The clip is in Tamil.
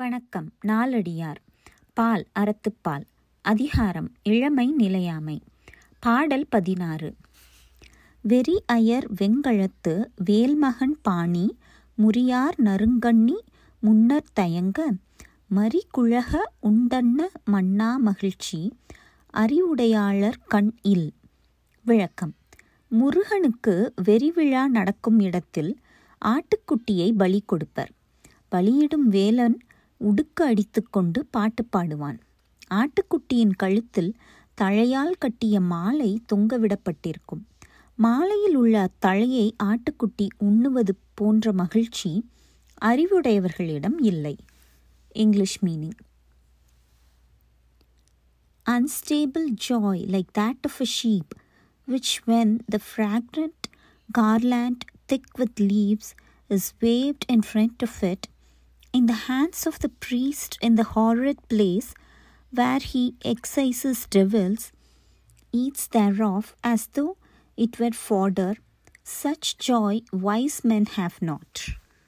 வணக்கம். நாலடியார் பால் அறத்துப்பால். அதிகாரம் இளமை நிலையாமை. பாடல் பதினாறு. வெறி அயர் வெங்கழத்து வேல்மகன் பாணி முறியார் நறுங்கண்ணி முன்னர் தயங்க மறிக்குழக உண்டன்ன மன்னா மகிழ்ச்சி அறிவுடையாளர் கண் இல். விளக்கம். முருகனுக்கு வெறிவிழா நடக்கும் இடத்தில் ஆட்டுக்குட்டியை பலி கொடுப்பர். பலியிடும் வேலன் உடுக்கு அடித்துக்கொண்டு பாட்டு பாடுவான். ஆட்டுக்குட்டியின் கழுத்தில் தழையால் கட்டிய மாலை தொங்கவிடப்பட்டிருக்கும். மாலையில் உள்ள அத்தழையை ஆட்டுக்குட்டி உண்ணுவது போன்ற மகிழ்ச்சி அறிவுடையவர்களிடம் இல்லை. English meaning. Unstable joy like that of a sheep, which, when the fragrant garland thick with leaves is waved in front of it, in the hands of the priest in the horrid place where he excises devils, eats thereof as though it were fodder, such joy wise men have not.